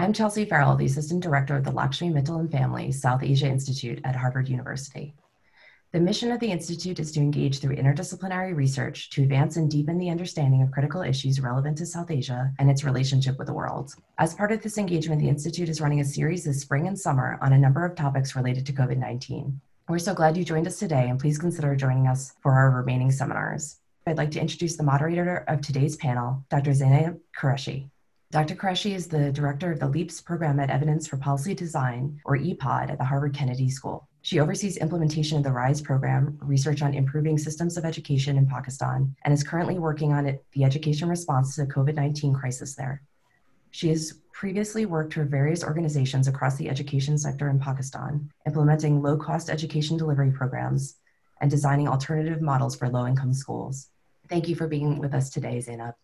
I'm Chelsea Farrell, the Assistant Director of the Lakshmi Mittal and Family South Asia Institute at Harvard University. The mission of the Institute is to engage through interdisciplinary research to advance and deepen the understanding of critical issues relevant to South Asia and its relationship with the world. As part of this engagement, the Institute is running a series this spring and summer on a number of topics related to COVID 19. We're so glad you joined us today, and please consider joining us for our remaining seminars. I'd like to introduce the moderator of today's panel, Dr. Zainab Qureshi. Dr. Qureshi is the director of the LEAPS program at Evidence for Policy Design, or EPOD, at the Harvard Kennedy School. She oversees implementation of the RISE program, research on improving systems of education in Pakistan, and is currently working on it, the education response to the COVID 19 crisis there. She has previously worked for various organizations across the education sector in Pakistan, implementing low cost education delivery programs and designing alternative models for low income schools. Thank you for being with us today, Zainab.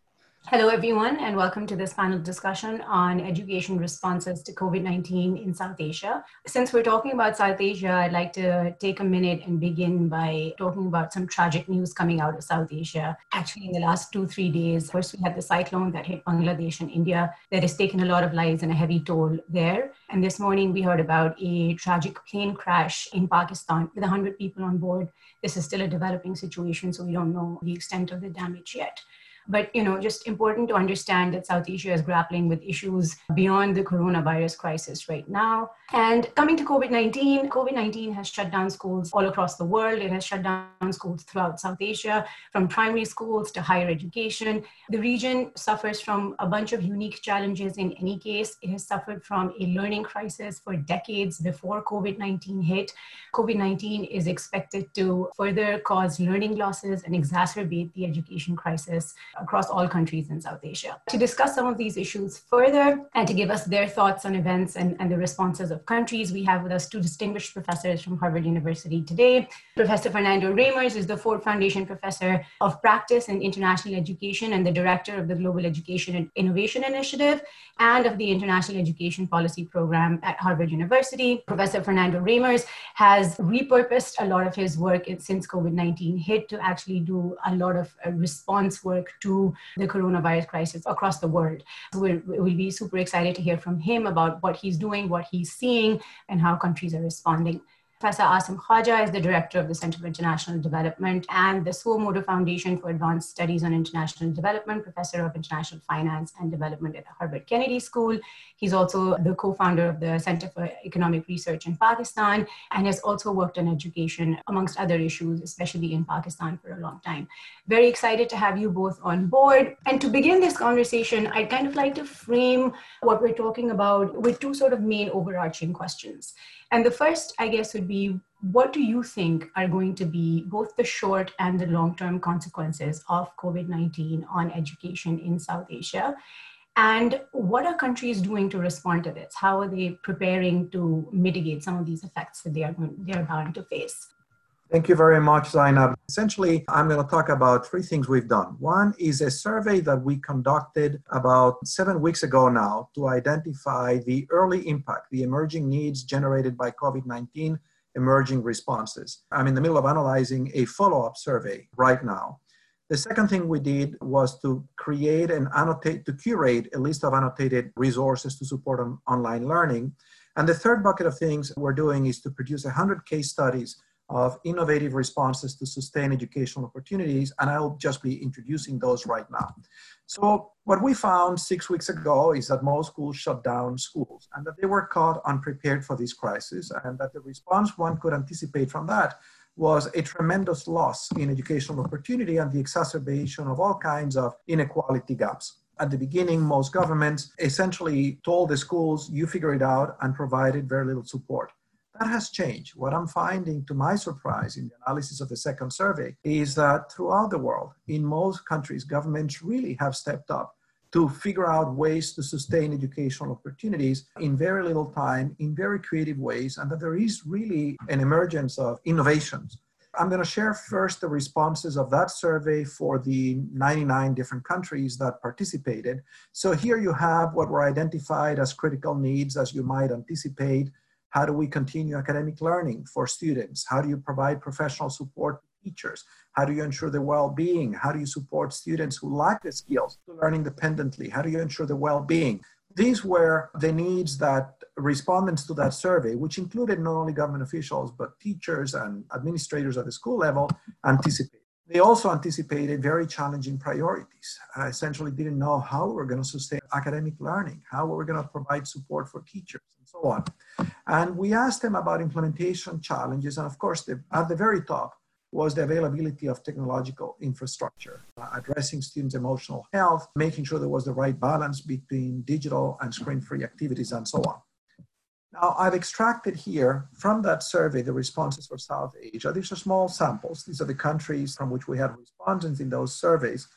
Hello, everyone, and welcome to this panel discussion on education responses to COVID 19 in South Asia. Since we're talking about South Asia, I'd like to take a minute and begin by talking about some tragic news coming out of South Asia. Actually, in the last two, three days, first we had the cyclone that hit Bangladesh and India that has taken a lot of lives and a heavy toll there. And this morning we heard about a tragic plane crash in Pakistan with 100 people on board. This is still a developing situation, so we don't know the extent of the damage yet. But you know, just important to understand that South Asia is grappling with issues beyond the coronavirus crisis right now. And coming to COVID-19, COVID-19 has shut down schools all across the world. It has shut down schools throughout South Asia, from primary schools to higher education. The region suffers from a bunch of unique challenges in any case. It has suffered from a learning crisis for decades before COVID-19 hit. COVID-19 is expected to further cause learning losses and exacerbate the education crisis across all countries in South Asia. To discuss some of these issues further and to give us their thoughts on events and, and the responses of countries, we have with us two distinguished professors from Harvard University today. Professor Fernando Reimers is the Ford Foundation Professor of Practice and International Education and the Director of the Global Education and Innovation Initiative and of the International Education Policy Program at Harvard University. Professor Fernando Reimers has repurposed a lot of his work since COVID 19 hit to actually do a lot of uh, response work to the coronavirus crisis across the world. We'll, we'll be super excited to hear from him about what he's doing, what he's seeing, and how countries are responding. Professor Asim Khwaja is the director of the Center for International Development and the Sumitomo Foundation for Advanced Studies on International Development, professor of international finance and development at the Harvard Kennedy School. He's also the co-founder of the Center for Economic Research in Pakistan and has also worked on education amongst other issues, especially in Pakistan for a long time. Very excited to have you both on board. And to begin this conversation, I'd kind of like to frame what we're talking about with two sort of main overarching questions. And the first, I guess, would be what do you think are going to be both the short and the long term consequences of COVID 19 on education in South Asia? And what are countries doing to respond to this? How are they preparing to mitigate some of these effects that they are, they are bound to face? Thank you very much, Zainab. Essentially, I'm going to talk about three things we've done. One is a survey that we conducted about seven weeks ago now to identify the early impact, the emerging needs generated by COVID 19 emerging responses. I'm in the middle of analyzing a follow up survey right now. The second thing we did was to create and annotate, to curate a list of annotated resources to support on online learning. And the third bucket of things we're doing is to produce 100 case studies of innovative responses to sustain educational opportunities, and I'll just be introducing those right now. So what we found six weeks ago is that most schools shut down schools and that they were caught unprepared for this crisis and that the response one could anticipate from that was a tremendous loss in educational opportunity and the exacerbation of all kinds of inequality gaps. At the beginning, most governments essentially told the schools, you figure it out, and provided very little support. That has changed. What I'm finding, to my surprise, in the analysis of the second survey, is that throughout the world, in most countries, governments really have stepped up to figure out ways to sustain educational opportunities in very little time, in very creative ways, and that there is really an emergence of innovations. I'm going to share first the responses of that survey for the 99 different countries that participated. So here you have what were identified as critical needs, as you might anticipate how do we continue academic learning for students? How do you provide professional support to teachers? How do you ensure their well-being? How do you support students who lack the skills to learn independently? How do you ensure the well-being? These were the needs that respondents to that survey, which included not only government officials, but teachers and administrators at the school level, anticipated. They also anticipated very challenging priorities. Essentially didn't know how we're going to sustain academic learning, how we're going to provide support for teachers, and so on. And we asked them about implementation challenges. And of course, the, at the very top was the availability of technological infrastructure, uh, addressing students' emotional health, making sure there was the right balance between digital and screen free activities, and so on. Now, I've extracted here from that survey the responses for South Asia. These are small samples. These are the countries from which we had respondents in those surveys.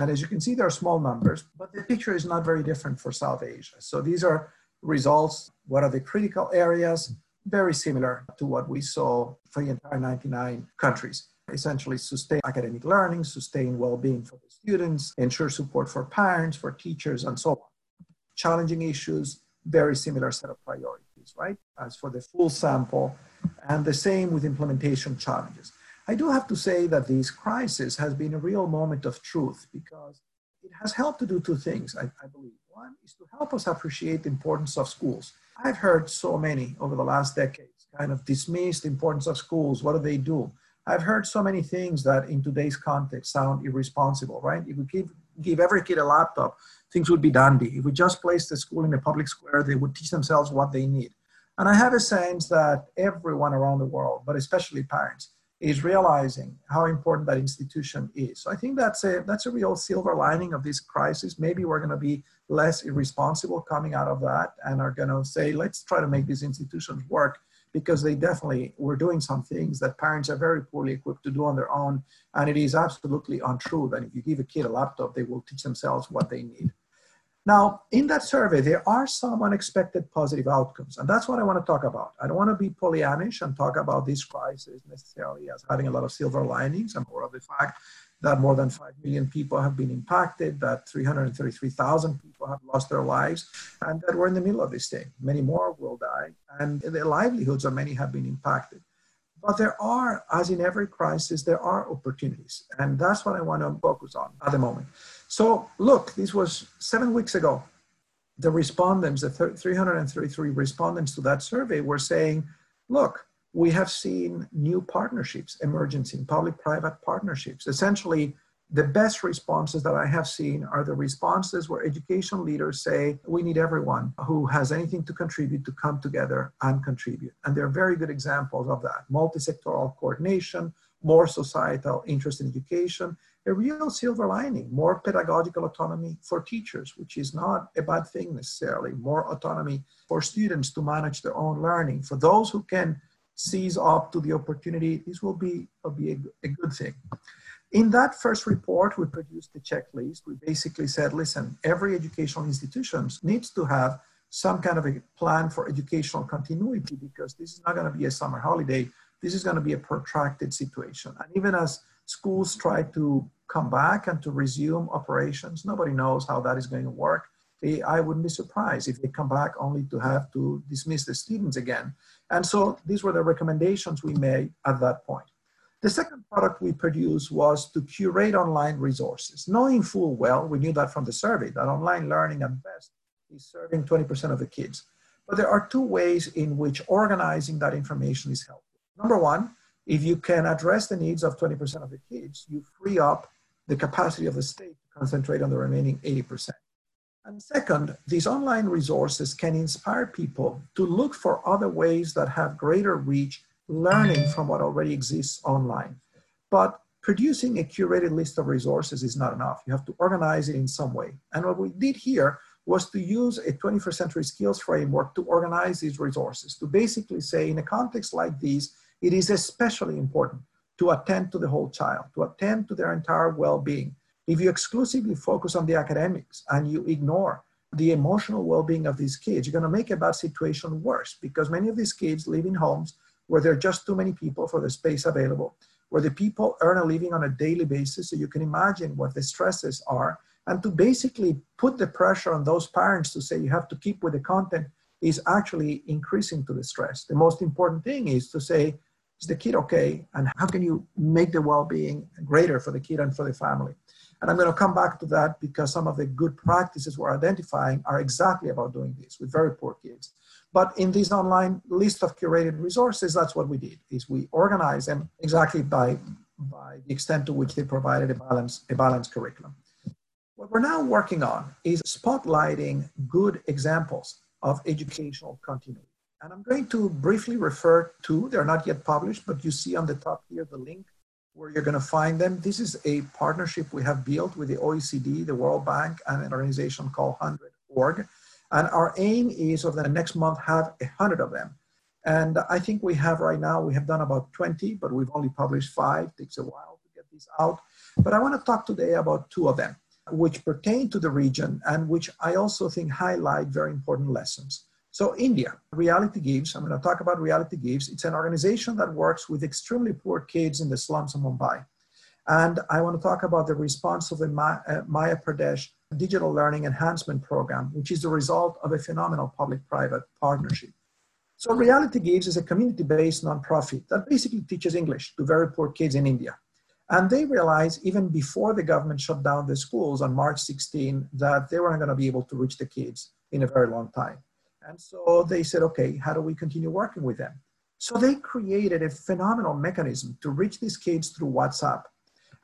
And as you can see, there are small numbers, but the picture is not very different for South Asia. So these are results. What are the critical areas? Very similar to what we saw for the entire 99 countries. Essentially, sustain academic learning, sustain well being for the students, ensure support for parents, for teachers, and so on. Challenging issues, very similar set of priorities right, as for the full sample, and the same with implementation challenges. I do have to say that this crisis has been a real moment of truth because it has helped to do two things, I, I believe. One is to help us appreciate the importance of schools. I've heard so many over the last decades kind of dismiss the importance of schools. What do they do? I've heard so many things that in today's context sound irresponsible, right? If we give, give every kid a laptop, things would be dandy. If we just place the school in a public square, they would teach themselves what they need. And I have a sense that everyone around the world, but especially parents, is realizing how important that institution is. So I think that's a that's a real silver lining of this crisis. Maybe we're going to be less irresponsible coming out of that and are going to say, let's try to make these institutions work because they definitely were doing some things that parents are very poorly equipped to do on their own. And it is absolutely untrue that if you give a kid a laptop, they will teach themselves what they need. Now, in that survey, there are some unexpected positive outcomes, and that's what I want to talk about. I don't want to be Pollyannish and talk about this crisis necessarily as having a lot of silver linings. and more of the fact that more than 5 million people have been impacted, that 333,000 people have lost their lives, and that we're in the middle of this thing. Many more will die, and the livelihoods of many have been impacted. But there are, as in every crisis, there are opportunities. And that's what I want to focus on at the moment. So, look, this was seven weeks ago. The respondents, the 333 respondents to that survey, were saying, look, we have seen new partnerships emerging in public private partnerships. Essentially, the best responses that I have seen are the responses where education leaders say, we need everyone who has anything to contribute to come together and contribute. And there are very good examples of that multi-sectoral coordination, more societal interest in education, a real silver lining, more pedagogical autonomy for teachers, which is not a bad thing necessarily, more autonomy for students to manage their own learning. For those who can seize up to the opportunity, this will be, will be a, a good thing. In that first report, we produced the checklist. We basically said, listen, every educational institution needs to have some kind of a plan for educational continuity because this is not going to be a summer holiday. This is going to be a protracted situation. And even as schools try to come back and to resume operations, nobody knows how that is going to work. I wouldn't be surprised if they come back only to have to dismiss the students again. And so these were the recommendations we made at that point. The second product we produced was to curate online resources, knowing full well, we knew that from the survey, that online learning at best is serving 20% of the kids. But there are two ways in which organizing that information is helpful. Number one, if you can address the needs of 20% of the kids, you free up the capacity of the state to concentrate on the remaining 80%. And second, these online resources can inspire people to look for other ways that have greater reach learning from what already exists online. But producing a curated list of resources is not enough. You have to organize it in some way. And what we did here was to use a 21st century skills framework to organize these resources, to basically say, in a context like this, it is especially important to attend to the whole child, to attend to their entire well being. If you exclusively focus on the academics and you ignore the emotional well being of these kids, you're going to make a bad situation worse because many of these kids live in homes where there are just too many people for the space available, where the people earn a living on a daily basis. So you can imagine what the stresses are. And to basically put the pressure on those parents to say you have to keep with the content is actually increasing to the stress. The most important thing is to say, is the kid okay? And how can you make the well being greater for the kid and for the family? And I'm going to come back to that because some of the good practices we're identifying are exactly about doing this with very poor kids. But in this online list of curated resources, that's what we did, is we organized them exactly by, by the extent to which they provided a balanced, a balanced curriculum. What we're now working on is spotlighting good examples of educational continuity. And I'm going to briefly refer to, they're not yet published, but you see on the top here the link where you're going to find them. This is a partnership we have built with the OECD, the World Bank, and an organization called HundrED.org. And our aim is over the next month have a 100 of them. And I think we have right now, we have done about 20, but we've only published five. It takes a while to get these out. But I want to talk today about two of them, which pertain to the region and which I also think highlight very important lessons. So India, Reality Gives, I'm going to talk about Reality Gives. It's an organization that works with extremely poor kids in the slums of Mumbai. And I want to talk about the response of the uh, Madhya Pradesh Digital Learning Enhancement Program, which is the result of a phenomenal public-private partnership. So Reality Gives is a community-based nonprofit that basically teaches English to very poor kids in India. And they realized even before the government shut down the schools on March 16 that they weren't going to be able to reach the kids in a very long time. And so they said, okay, how do we continue working with them? So they created a phenomenal mechanism to reach these kids through WhatsApp.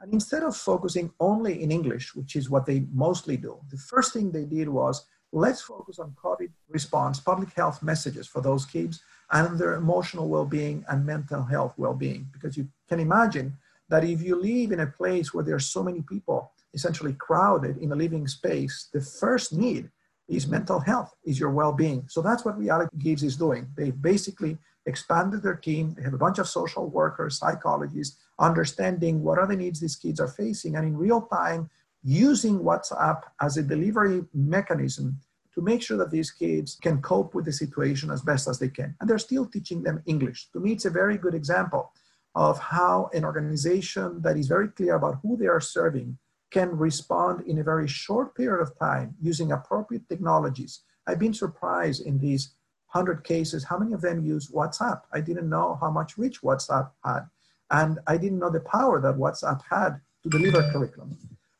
And instead of focusing only in English, which is what they mostly do, the first thing they did was let's focus on COVID response, public health messages for those kids and their emotional well being and mental health well being. Because you can imagine that if you live in a place where there are so many people essentially crowded in a living space, the first need is mental health, is your well-being. So that's what Reality Gives is doing. They basically expanded their team. They have a bunch of social workers, psychologists, understanding what are the needs these kids are facing, and in real time, using WhatsApp as a delivery mechanism to make sure that these kids can cope with the situation as best as they can. And they're still teaching them English. To me, it's a very good example of how an organization that is very clear about who they are serving can respond in a very short period of time using appropriate technologies. I've been surprised in these 100 cases how many of them use WhatsApp. I didn't know how much reach WhatsApp had, and I didn't know the power that WhatsApp had to deliver curriculum.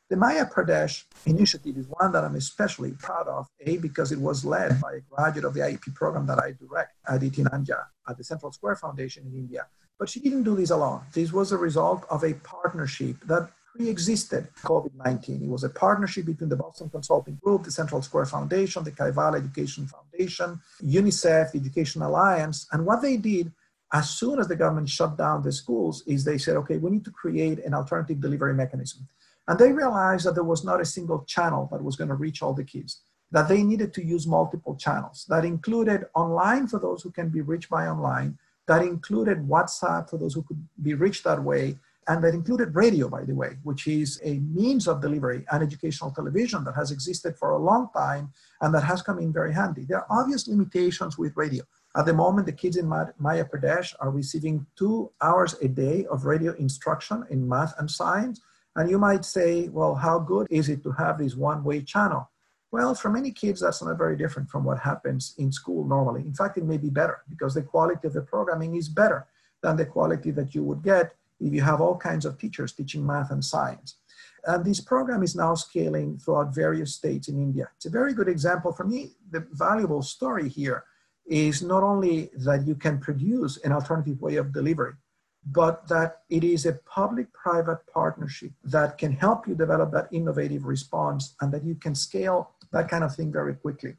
The Madhya Pradesh initiative is one that I'm especially proud of, A, because it was led by a graduate of the IEP program that I direct, Aditi Nanda, at the Central Square Foundation in India. But she didn't do this alone. This was a result of a partnership that pre-existed COVID-19. It was a partnership between the Boston Consulting Group, the Central Square Foundation, the Kaivalya Education Foundation, UNICEF, the Education Alliance. And what they did as soon as the government shut down the schools is they said, okay, we need to create an alternative delivery mechanism. And they realized that there was not a single channel that was going to reach all the kids, that they needed to use multiple channels. That included online for those who can be reached by online, that included WhatsApp for those who could be reached that way, and that included radio, by the way, which is a means of delivery and educational television that has existed for a long time and that has come in very handy. There are obvious limitations with radio. At the moment, the kids in Madhya Pradesh are receiving two hours a day of radio instruction in math and science. And you might say, well, how good is it to have this one way channel? Well, for many kids, that's not very different from what happens in school normally. In fact, it may be better because the quality of the programming is better than the quality that you would get you have all kinds of teachers teaching math and science. And this program is now scaling throughout various states in India. It's a very good example for me. The valuable story here is not only that you can produce an alternative way of delivery, but that it is a public private partnership that can help you develop that innovative response and that you can scale that kind of thing very quickly.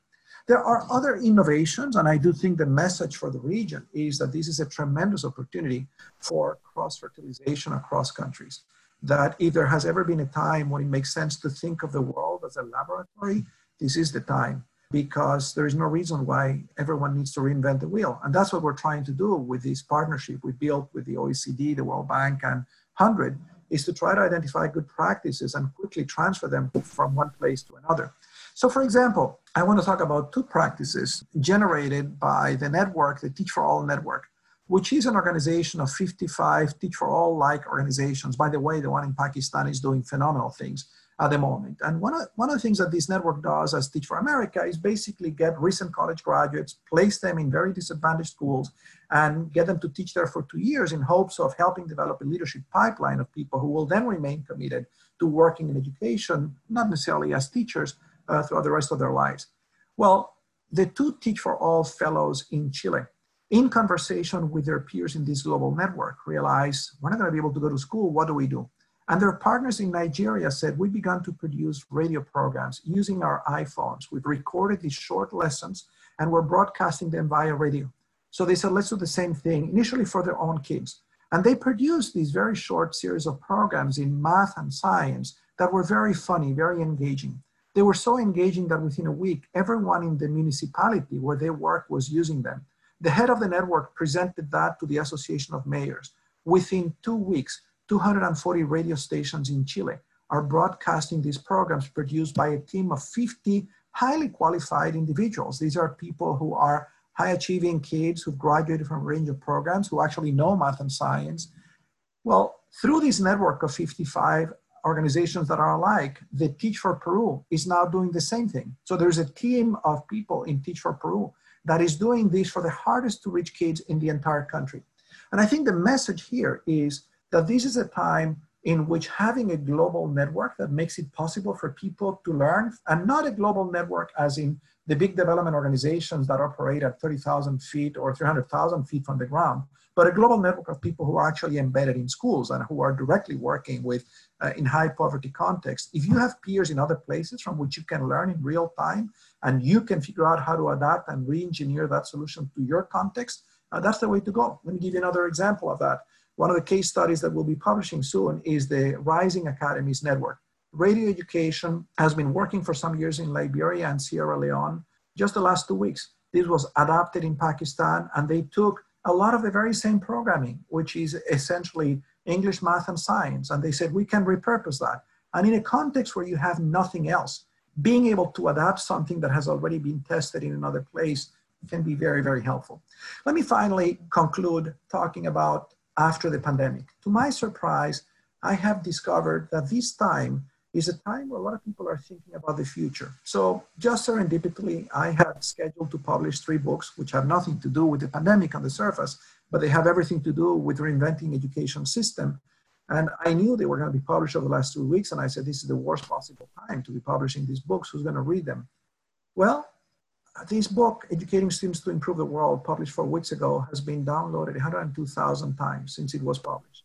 There are other innovations, and I do think the message for the region is that this is a tremendous opportunity for cross fertilization across countries. That if there has ever been a time when it makes sense to think of the world as a laboratory, this is the time because there is no reason why everyone needs to reinvent the wheel. And that's what we're trying to do with this partnership we built with the OECD, the World Bank, and HundrED is to try to identify good practices and quickly transfer them from one place to another. So, for example, I want to talk about two practices generated by the network, the Teach for All network, which is an organization of 55 Teach for All like organizations. By the way, the one in Pakistan is doing phenomenal things at the moment. And one of, one of the things that this network does as Teach for America is basically get recent college graduates, place them in very disadvantaged schools, and get them to teach there for two years in hopes of helping develop a leadership pipeline of people who will then remain committed to working in education, not necessarily as teachers, uh, throughout the rest of their lives? Well, the two Teach for All fellows in Chile, in conversation with their peers in this global network, realized we're not going to be able to go to school. What do we do? And their partners in Nigeria said, we began to produce radio programs using our iPhones. We've recorded these short lessons and we're broadcasting them via radio. So they said, let's do the same thing, initially for their own kids. And they produced these very short series of programs in math and science that were very funny, very engaging. They were so engaging that within a week, everyone in the municipality where they work was using them. The head of the network presented that to the Association of Mayors. Within two weeks, 240 radio stations in Chile are broadcasting these programs produced by a team of 50 highly qualified individuals. These are people who are high achieving kids who've graduated from a range of programs who actually know math and science. Well, through this network of 55 organizations that are alike, the Teach for Peru is now doing the same thing. So there's a team of people in Teach for Peru that is doing this for the hardest to reach kids in the entire country. And I think the message here is that this is a time in which having a global network that makes it possible for people to learn, and not a global network as in the big development organizations that operate at 30,000 feet or 300,000 feet from the ground, but a global network of people who are actually embedded in schools and who are directly working with uh, in high poverty context. If you have peers in other places from which you can learn in real time and you can figure out how to adapt and re-engineer that solution to your context, uh, that's the way to go. Let me give you another example of that. One of the case studies that we'll be publishing soon is the Rising Academies Network. Radio education has been working for some years in Liberia and Sierra Leone. Just the last two weeks, this was adapted in Pakistan, and they took a lot of the very same programming, which is essentially English, math, and science, and they said we can repurpose that. And in a context where you have nothing else, being able to adapt something that has already been tested in another place can be very, very helpful. Let me finally conclude talking about after the pandemic. To my surprise, I have discovered that this time is a time where a lot of people are thinking about the future. So, just serendipitously, I had scheduled to publish three books, which have nothing to do with the pandemic on the surface, but they have everything to do with reinventing education system. And I knew they were going to be published over the last two weeks, and I said, this is the worst possible time to be publishing these books. Who's going to read them? Well, this book, Educating Students to Improve the World, published four weeks ago, has been downloaded 102,000 times since it was published.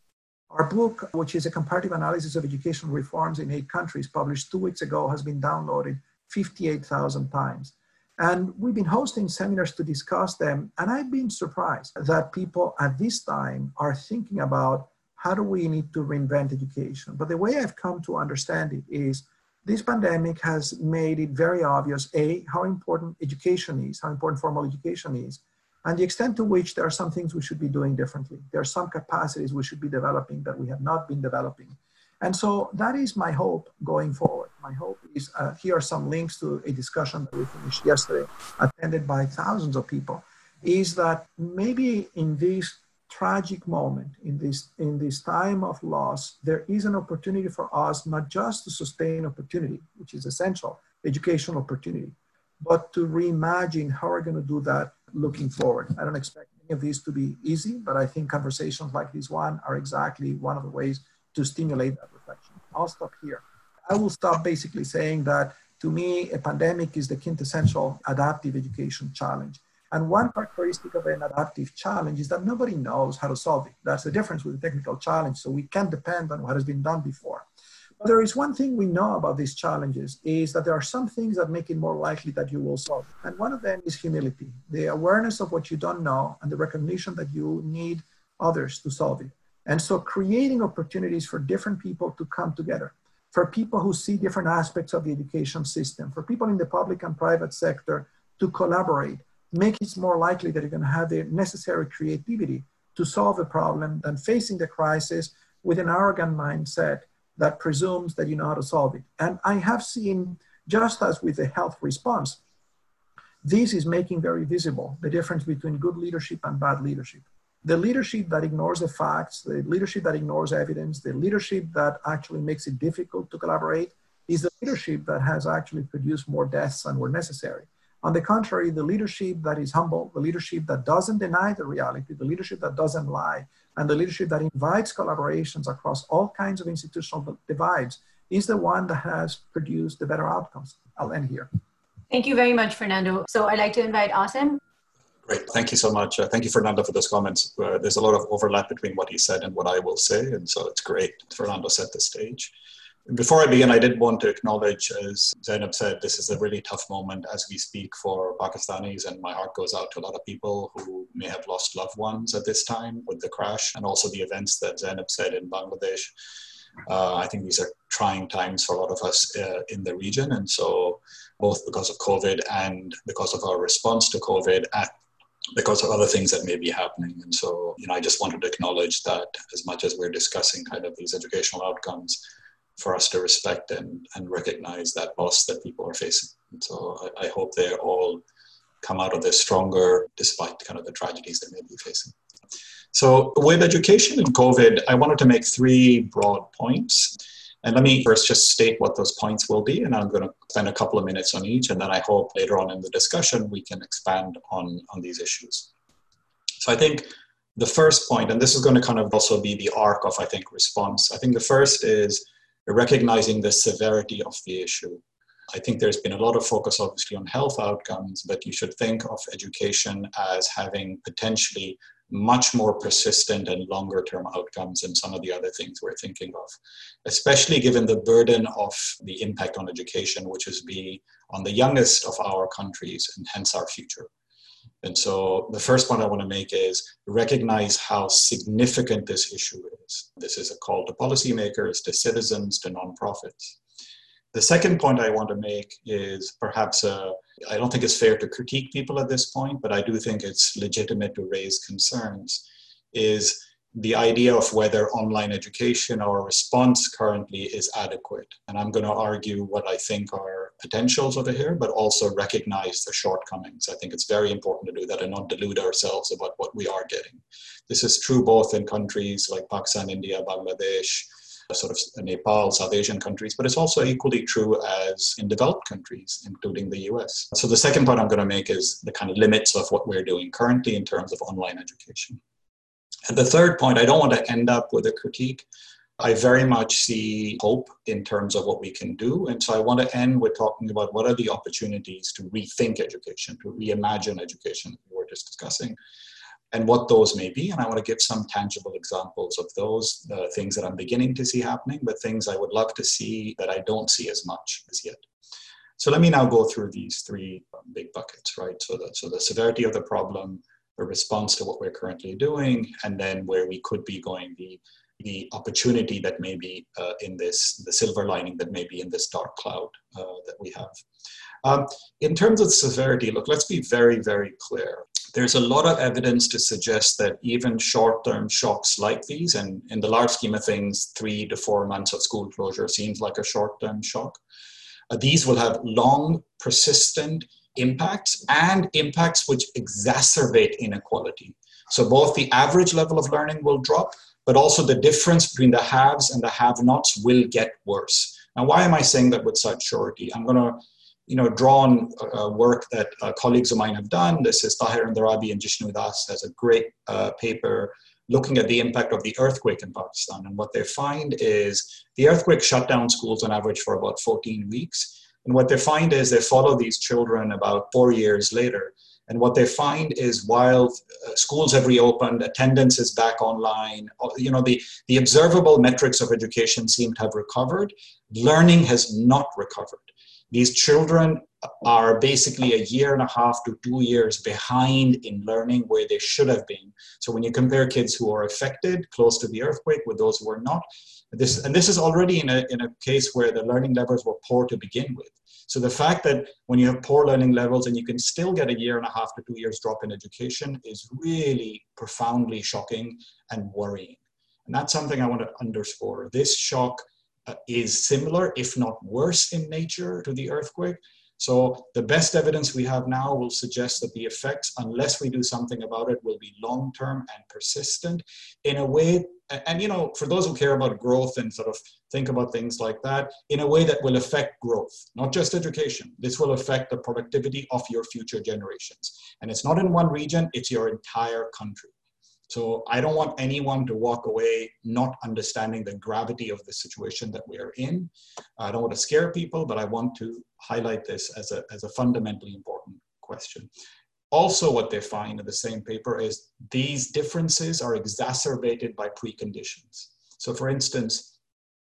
Our book, which is a comparative analysis of educational reforms in eight countries, published two weeks ago, has been downloaded 58,000 times. And we've been hosting seminars to discuss them. And I've been surprised that people at this time are thinking about how do we need to reinvent education. But the way I've come to understand it is this pandemic has made it very obvious, A, how important education is, how important formal education is, and the extent to which there are some things we should be doing differently. There are some capacities we should be developing that we have not been developing. And so that is my hope going forward. My hope is uh, here are some links to a discussion that we finished yesterday, attended by thousands of people, is that maybe in this tragic moment, in this, in this time of loss, there is an opportunity for us not just to sustain opportunity, which is essential, educational opportunity, but to reimagine how we're going to do that looking forward. I don't expect any of these to be easy, but I think conversations like this one are exactly one of the ways to stimulate that reflection. I'll stop here. I will stop basically saying that to me, a pandemic is the quintessential adaptive education challenge. And one characteristic of an adaptive challenge is that nobody knows how to solve it. That's the difference with a technical challenge. So we can't depend on what has been done before. There is one thing we know about these challenges is that there are some things that make it more likely that you will solve. And one of them is humility, the awareness of what you don't know and the recognition that you need others to solve it. And so creating opportunities for different people to come together, for people who see different aspects of the education system, for people in the public and private sector to collaborate, make it more likely that you're going to have the necessary creativity to solve a problem than facing the crisis with an arrogant mindset that presumes that you know how to solve it. And I have seen, just as with the health response, this is making very visible the difference between good leadership and bad leadership the leadership that ignores the facts, the leadership that ignores evidence, the leadership that actually makes it difficult to collaborate is the leadership that has actually produced more deaths than were necessary. On the contrary, the leadership that is humble, the leadership that doesn't deny the reality, the leadership that doesn't lie, and the leadership that invites collaborations across all kinds of institutional divides is the one that has produced the better outcomes. I'll end here. Thank you very much, Fernando. So I'd like to invite Asim. Great. Thank you so much. Uh, thank you, Fernando, for those comments. Uh, there's a lot of overlap between what he said and what I will say. And so it's great. Fernando set the stage. Before I begin, I did want to acknowledge, as Zainab said, this is a really tough moment as we speak for Pakistanis, and my heart goes out to a lot of people who may have lost loved ones at this time with the crash and also the events that Zainab said in Bangladesh. Uh, I think these are trying times for a lot of us uh, in the region, and so both because of COVID and because of our response to COVID, and because of other things that may be happening. And so, you know, I just wanted to acknowledge that as much as we're discussing kind of these educational outcomes, for us to respect and, and recognize that loss that people are facing. And so I, I hope they all come out of this stronger despite kind of the tragedies they may be facing. So with education and COVID, I wanted to make three broad points. And let me first just state what those points will be, and I'm going to spend a couple of minutes on each, and then I hope later on in the discussion we can expand on, on these issues. So I think the first point, and this is going to kind of also be the arc of, I think, response. I think the first is recognizing the severity of the issue. I think there's been a lot of focus, obviously, on health outcomes, but you should think of education as having potentially much more persistent and longer term outcomes than some of the other things we're thinking of, especially given the burden of the impact on education, which is be on the youngest of our countries and hence our future. And so the first point I want to make is recognize how significant this issue is. This is a call to policymakers, to citizens, to nonprofits. The second point I want to make is perhaps uh, I don't think it's fair to critique people at this point, but I do think it's legitimate to raise concerns. Is the idea of whether online education or response currently is adequate. And I'm going to argue what I think are potentials over here, but also recognize the shortcomings. I think it's very important to do that and not delude ourselves about what we are getting. This is true both in countries like Pakistan, India, Bangladesh, sort of Nepal, South Asian countries, but it's also equally true as in developed countries, including the US. So the second point I'm going to make is the kind of limits of what we're doing currently in terms of online education. And the third point, I don't want to end up with a critique. I very much see hope in terms of what we can do. And so I want to end with talking about what are the opportunities to rethink education, to reimagine education we were just discussing, and what those may be. And I want to give some tangible examples of those uh, things that I'm beginning to see happening, but things I would love to see that I don't see as much as yet. So let me now go through these three big buckets, right? So the, so the severity of the problem, the response to what we're currently doing, and then where we could be going, the, the opportunity that may be uh, in this, the silver lining that may be in this dark cloud uh, that we have. Um, in terms of severity, look, let's be very, very clear. There's a lot of evidence to suggest that even short term shocks like these, and in the large scheme of things, three to four months of school closure seems like a short term shock. Uh, these will have long, persistent, impacts and impacts which exacerbate inequality. So both the average level of learning will drop, but also the difference between the haves and the have-nots will get worse. Now, why am I saying that with such surety? I'm going to you know, draw on uh, work that uh, colleagues of mine have done. This is Tahir Andrabi and Jishnu Das has a great uh, paper looking at the impact of the earthquake in Pakistan. And what they find is the earthquake shut down schools on average for about 14 weeks. And what they find is they follow these children about four years later. And what they find is while uh, schools have reopened, attendance is back online, you know, the, the observable metrics of education seem to have recovered, learning has not recovered. These children are basically a year and a half to two years behind in learning where they should have been. So when you compare kids who are affected close to the earthquake with those who are not, this, and this is already in a, in a case where the learning levels were poor to begin with. So the fact that when you have poor learning levels and you can still get a year and a half to two years drop in education is really profoundly shocking and worrying. And that's something I want to underscore. This shock uh, is similar, if not worse in nature to the earthquake, so the best evidence we have now will suggest that the effects, unless we do something about it, will be long-term and persistent in a way, and you know, for those who care about growth and sort of think about things like that, in a way that will affect growth, not just education. This will affect the productivity of your future generations. And it's not in one region, it's your entire country. So I don't want anyone to walk away not understanding the gravity of the situation that we are in. I don't want to scare people, but I want to highlight this as a, as a fundamentally important question. Also, what they find in the same paper is these differences are exacerbated by preconditions. So, for instance,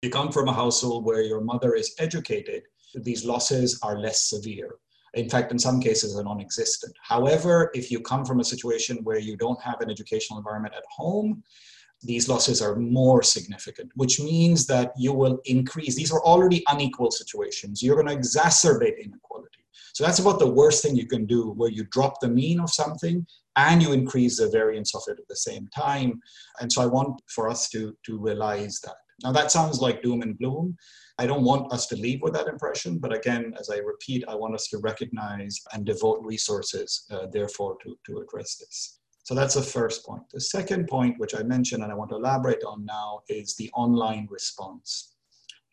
you come from a household where your mother is educated, these losses are less severe. In fact, in some cases, are non existent. However, if you come from a situation where you don't have an educational environment at home, these losses are more significant, which means that you will increase. These are already unequal situations. You're going to exacerbate inequality. So that's about the worst thing you can do, where you drop the mean of something and you increase the variance of it at the same time. And so I want for us to, to realize that. Now, that sounds like doom and gloom. I don't want us to leave with that impression, but again, as I repeat, I want us to recognize and devote resources, uh, therefore, to, to address this. So that's the first point. The second point, which I mentioned and I want to elaborate on now, is the online response.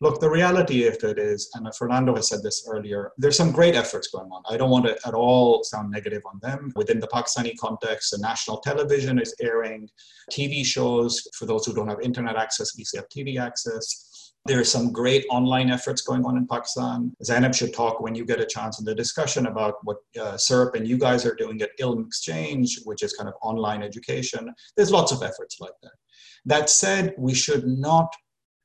Look, the reality of it is, and Fernando has said this earlier, there's some great efforts going on. I don't want to at all sound negative on them. Within the Pakistani context, the national television is airing TV shows. For those who don't have internet access, at have TV access. There are some great online efforts going on in Pakistan. Zainab should talk when you get a chance in the discussion about what uh, and you guys are doing at Ilm Exchange, which is kind of online education. There's lots of efforts like that. That said, we should not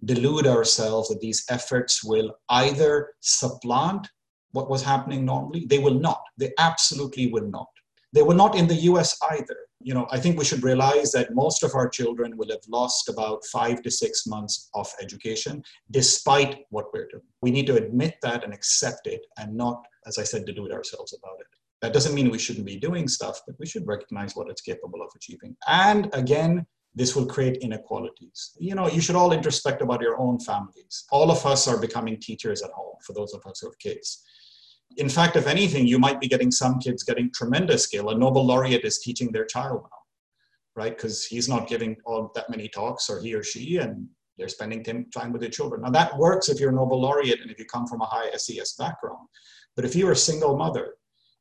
delude ourselves that these efforts will either supplant what was happening normally. They will not. They absolutely will not. They will not in the US either you know, I think we should realize that most of our children will have lost about five to six months of education despite what we're doing. We need to admit that and accept it and not, as I said, to do it ourselves about it. That doesn't mean we shouldn't be doing stuff, but we should recognize what it's capable of achieving. And again, this will create inequalities. You know, you should all introspect about your own families. All of us are becoming teachers at home for those of us who have kids in fact, if anything, you might be getting some kids getting tremendous skill. A Nobel laureate is teaching their child now, right? Because he's not giving all that many talks, or he or she, and they're spending time with their children. Now that works if you're a Nobel laureate and if you come from a high SES background. But if you're a single mother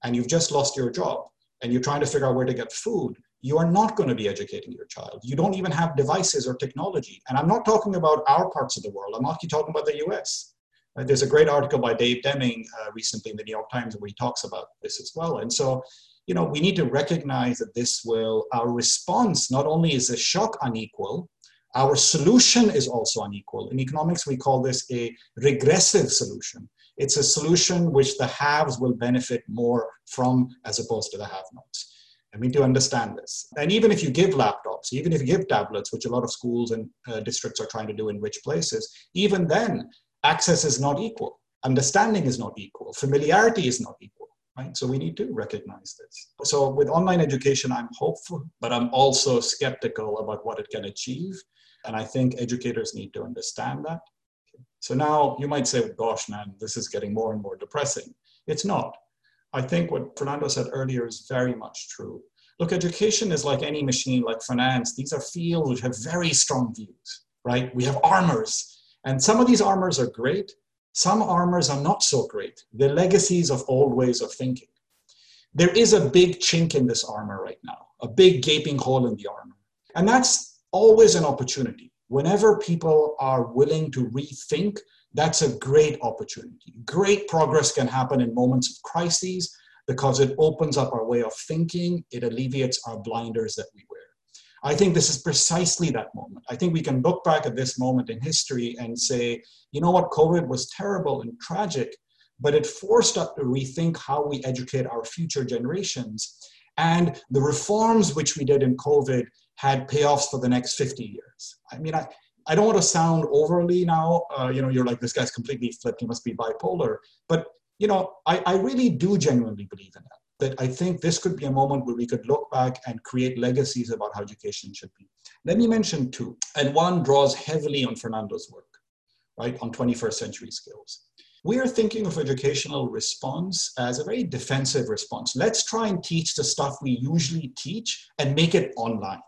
and you've just lost your job and you're trying to figure out where to get food, you are not going to be educating your child. You don't even have devices or technology. And I'm not talking about our parts of the world. I'm not talking about the US. Uh, there's a great article by Dave Deming uh, recently in the New York Times where he talks about this as well. And so, you know, we need to recognize that this will, our response not only is the shock unequal, our solution is also unequal. In economics, we call this a regressive solution. It's a solution which the haves will benefit more from as opposed to the have nots. We need to understand this. And even if you give laptops, even if you give tablets, which a lot of schools and uh, districts are trying to do in rich places, even then, access is not equal, understanding is not equal, familiarity is not equal. Right? So we need to recognize this. So with online education, I'm hopeful, but I'm also skeptical about what it can achieve. And I think educators need to understand that. So now you might say, gosh, man, this is getting more and more depressing. It's not. I think what Fernando said earlier is very much true. Look, education is like any machine, like finance. These are fields which have very strong views, right? We have armors and some of these armors are great, some armors are not so great. They're legacies of old ways of thinking. There is a big chink in this armor right now, a big gaping hole in the armor. And that's always an opportunity. Whenever people are willing to rethink, that's a great opportunity. Great progress can happen in moments of crises because it opens up our way of thinking, it alleviates our blinders that we wear. I think this is precisely that moment. I think we can look back at this moment in history and say, you know what, COVID was terrible and tragic, but it forced us to rethink how we educate our future generations. And the reforms which we did in COVID had payoffs for the next 50 years. I mean, I, I don't want to sound overly now, uh, you know, you're like, this guy's completely flipped, he must be bipolar. But, you know, I, I really do genuinely believe in that that I think this could be a moment where we could look back and create legacies about how education should be. Let me mention two, and one draws heavily on Fernando's work, right, on 21st century skills. We are thinking of educational response as a very defensive response. Let's try and teach the stuff we usually teach and make it online.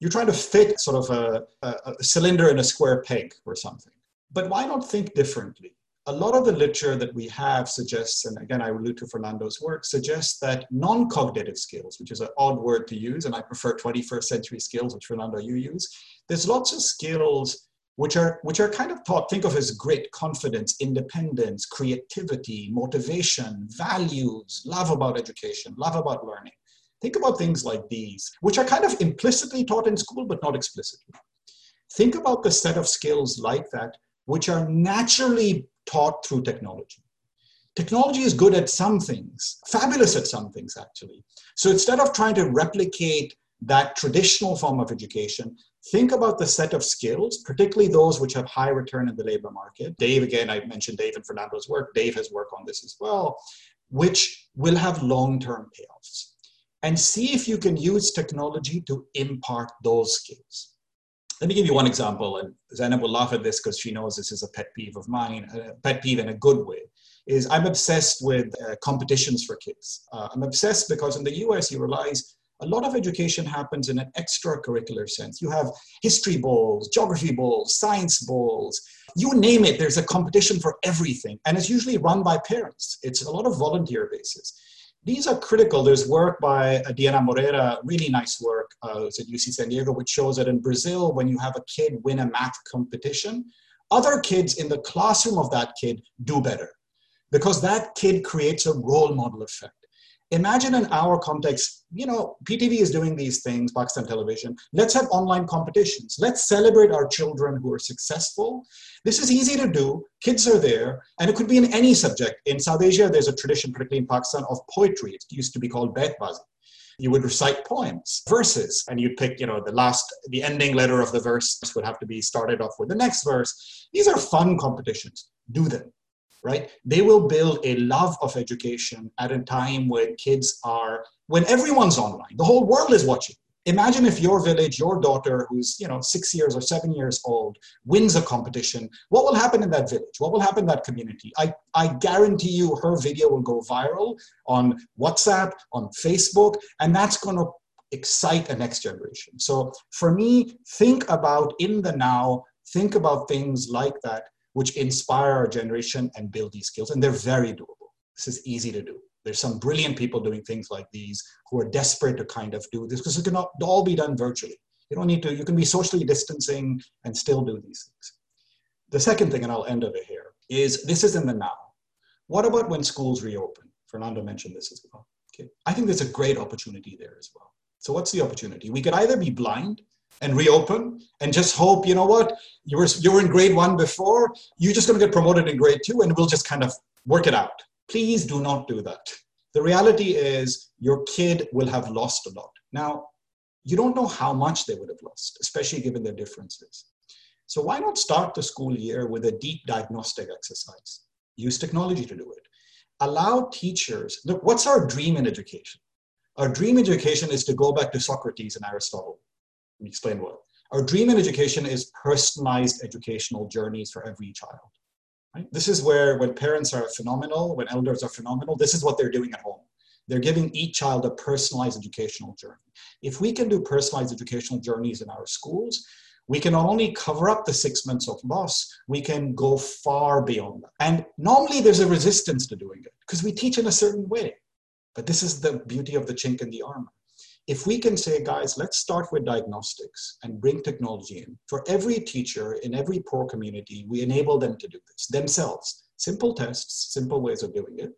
You're trying to fit sort of a, a, a cylinder in a square peg or something. But why not think differently? a lot of the literature that we have suggests, and again, I allude to Fernando's work, suggests that non cognitive skills, which is an odd word to use, and I prefer 21st century skills, which Fernando, you use, there's lots of skills which are, which are kind of taught, think of as grit, confidence, independence, creativity, motivation, values, love about education, love about learning. Think about things like these, which are kind of implicitly taught in school, but not explicitly. Think about the set of skills like that, which are naturally taught through technology. Technology is good at some things, fabulous at some things, actually. So instead of trying to replicate that traditional form of education, think about the set of skills, particularly those which have high return in the labor market. Dave, again, I mentioned Dave and Fernando's work. Dave has work on this as well, which will have long term payoffs. And see if you can use technology to impart those skills. Let me give you one example, and Zainab will laugh at this because she knows this is a pet peeve of mine, a pet peeve in a good way, is I'm obsessed with uh, competitions for kids. Uh, I'm obsessed because in the US, you realize a lot of education happens in an extracurricular sense. You have history bowls, geography bowls, science bowls, you name it, there's a competition for everything. And it's usually run by parents. It's a lot of volunteer basis these are critical. There's work by uh, Diana Moreira, really nice work, uh, at UC San Diego, which shows that in Brazil, when you have a kid win a math competition, other kids in the classroom of that kid do better because that kid creates a role model effect imagine in our context, you know, PTV is doing these things, Pakistan Television. Let's have online competitions. Let's celebrate our children who are successful. This is easy to do. Kids are there, and it could be in any subject. In South Asia, there's a tradition, particularly in Pakistan, of poetry. It used to be called baitbazi. You would recite poems, verses, and you'd pick, you know, the last, the ending letter of the verse would have to be started off with the next verse. These are fun competitions. Do them right? They will build a love of education at a time when kids are, when everyone's online, the whole world is watching. Imagine if your village, your daughter, who's you know six years or seven years old, wins a competition. What will happen in that village? What will happen in that community? I, I guarantee you her video will go viral on WhatsApp, on Facebook, and that's going to excite a next generation. So for me, think about in the now, think about things like that which inspire our generation and build these skills. And they're very doable. This is easy to do. There's some brilliant people doing things like these who are desperate to kind of do this because it can all be done virtually. You don't need to, you can be socially distancing and still do these things. The second thing, and I'll end over here, is this is in the now. What about when schools reopen? Fernando mentioned this as well. Okay. I think there's a great opportunity there as well. So what's the opportunity? We could either be blind and reopen and just hope, you know what, you were, you were in grade one before, you're just going to get promoted in grade two and we'll just kind of work it out. Please do not do that. The reality is your kid will have lost a lot. Now, you don't know how much they would have lost, especially given their differences. So why not start the school year with a deep diagnostic exercise? Use technology to do it. Allow teachers, look, what's our dream in education? Our dream education is to go back to Socrates and Aristotle me explain what. Our dream in education is personalized educational journeys for every child. Right? This is where when parents are phenomenal, when elders are phenomenal, this is what they're doing at home. They're giving each child a personalized educational journey. If we can do personalized educational journeys in our schools, we can not only cover up the six months of loss, we can go far beyond that. And normally there's a resistance to doing it because we teach in a certain way. But this is the beauty of the chink in the armor if we can say, guys, let's start with diagnostics and bring technology in, for every teacher in every poor community, we enable them to do this themselves. Simple tests, simple ways of doing it.